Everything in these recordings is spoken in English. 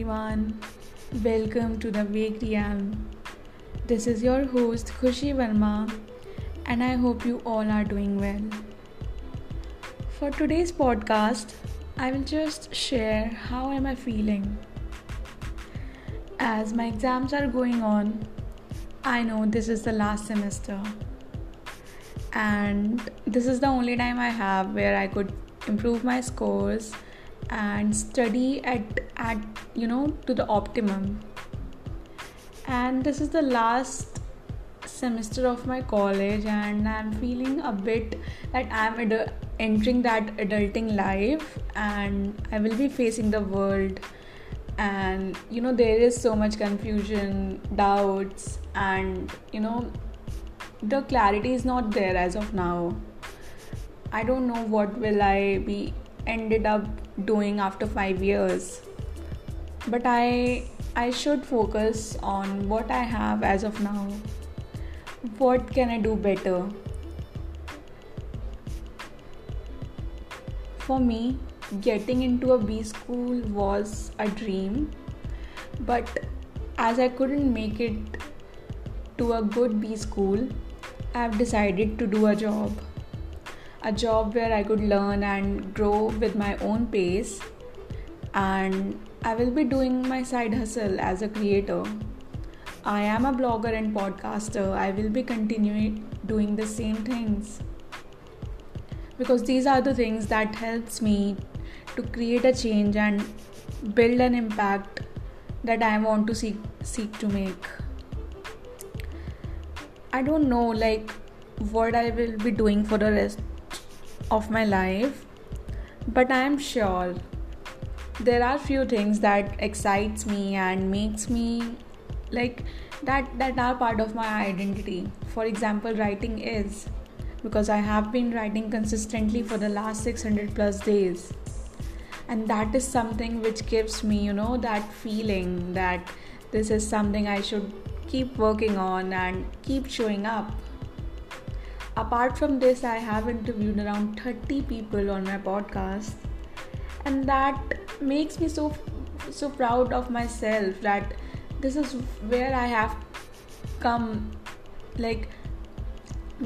everyone. Welcome to the Realm. This is your host Khushi Verma, and I hope you all are doing well. For today's podcast, I will just share how am I feeling. As my exams are going on, I know this is the last semester, and this is the only time I have where I could improve my scores and study at at you know to the optimum. And this is the last semester of my college and i'm feeling a bit that i'm ad- entering that adulting life and i will be facing the world. And you know there is so much confusion doubts and you know the clarity is not there as of now. I don't know what will i be ended up doing after 5 years. But i i should focus on what i have as of now. What can i do better? For me getting into a b school was a dream but as i couldn't make it to a good b school i've decided to do a job a job where I could learn and grow with my own pace. And I will be doing my side hustle as a creator. I am a blogger and podcaster. I will be continuing doing the same things because these are the things that helps me to create a change and build an impact that I want to seek seek to make. I don't know like what I will be doing for the rest of my life but i am sure there are few things that excites me and makes me like that that are part of my identity. For example writing is because i have been writing consistently for the last 600 plus days. And that is something which gives me you know that feeling that this is something i should keep working on and keep showing up apart from this i have interviewed around 30 people on my podcast. And that makes me so so proud of myself that this is where i have come. Like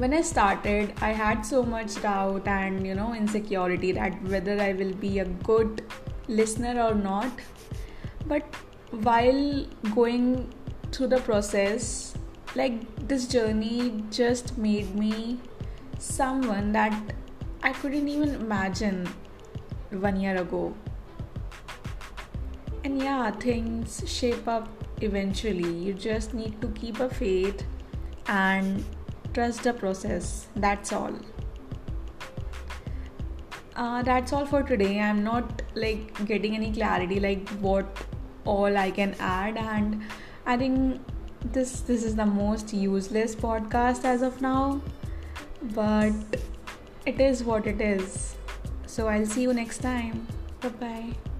when i started i had so much doubt and you know insecurity that whether i will be a good listener or not. But while going through the process like this journey just made me someone that I couldn't even imagine one year ago. And yeah, things shape up eventually. You just need to keep a faith and trust the process. That's all. Uh, that's all for today. I'm not like getting any clarity like what all I can add, and I think this this is the most useless podcast as of now but it is what it is. So i'll see you next time. Bye bye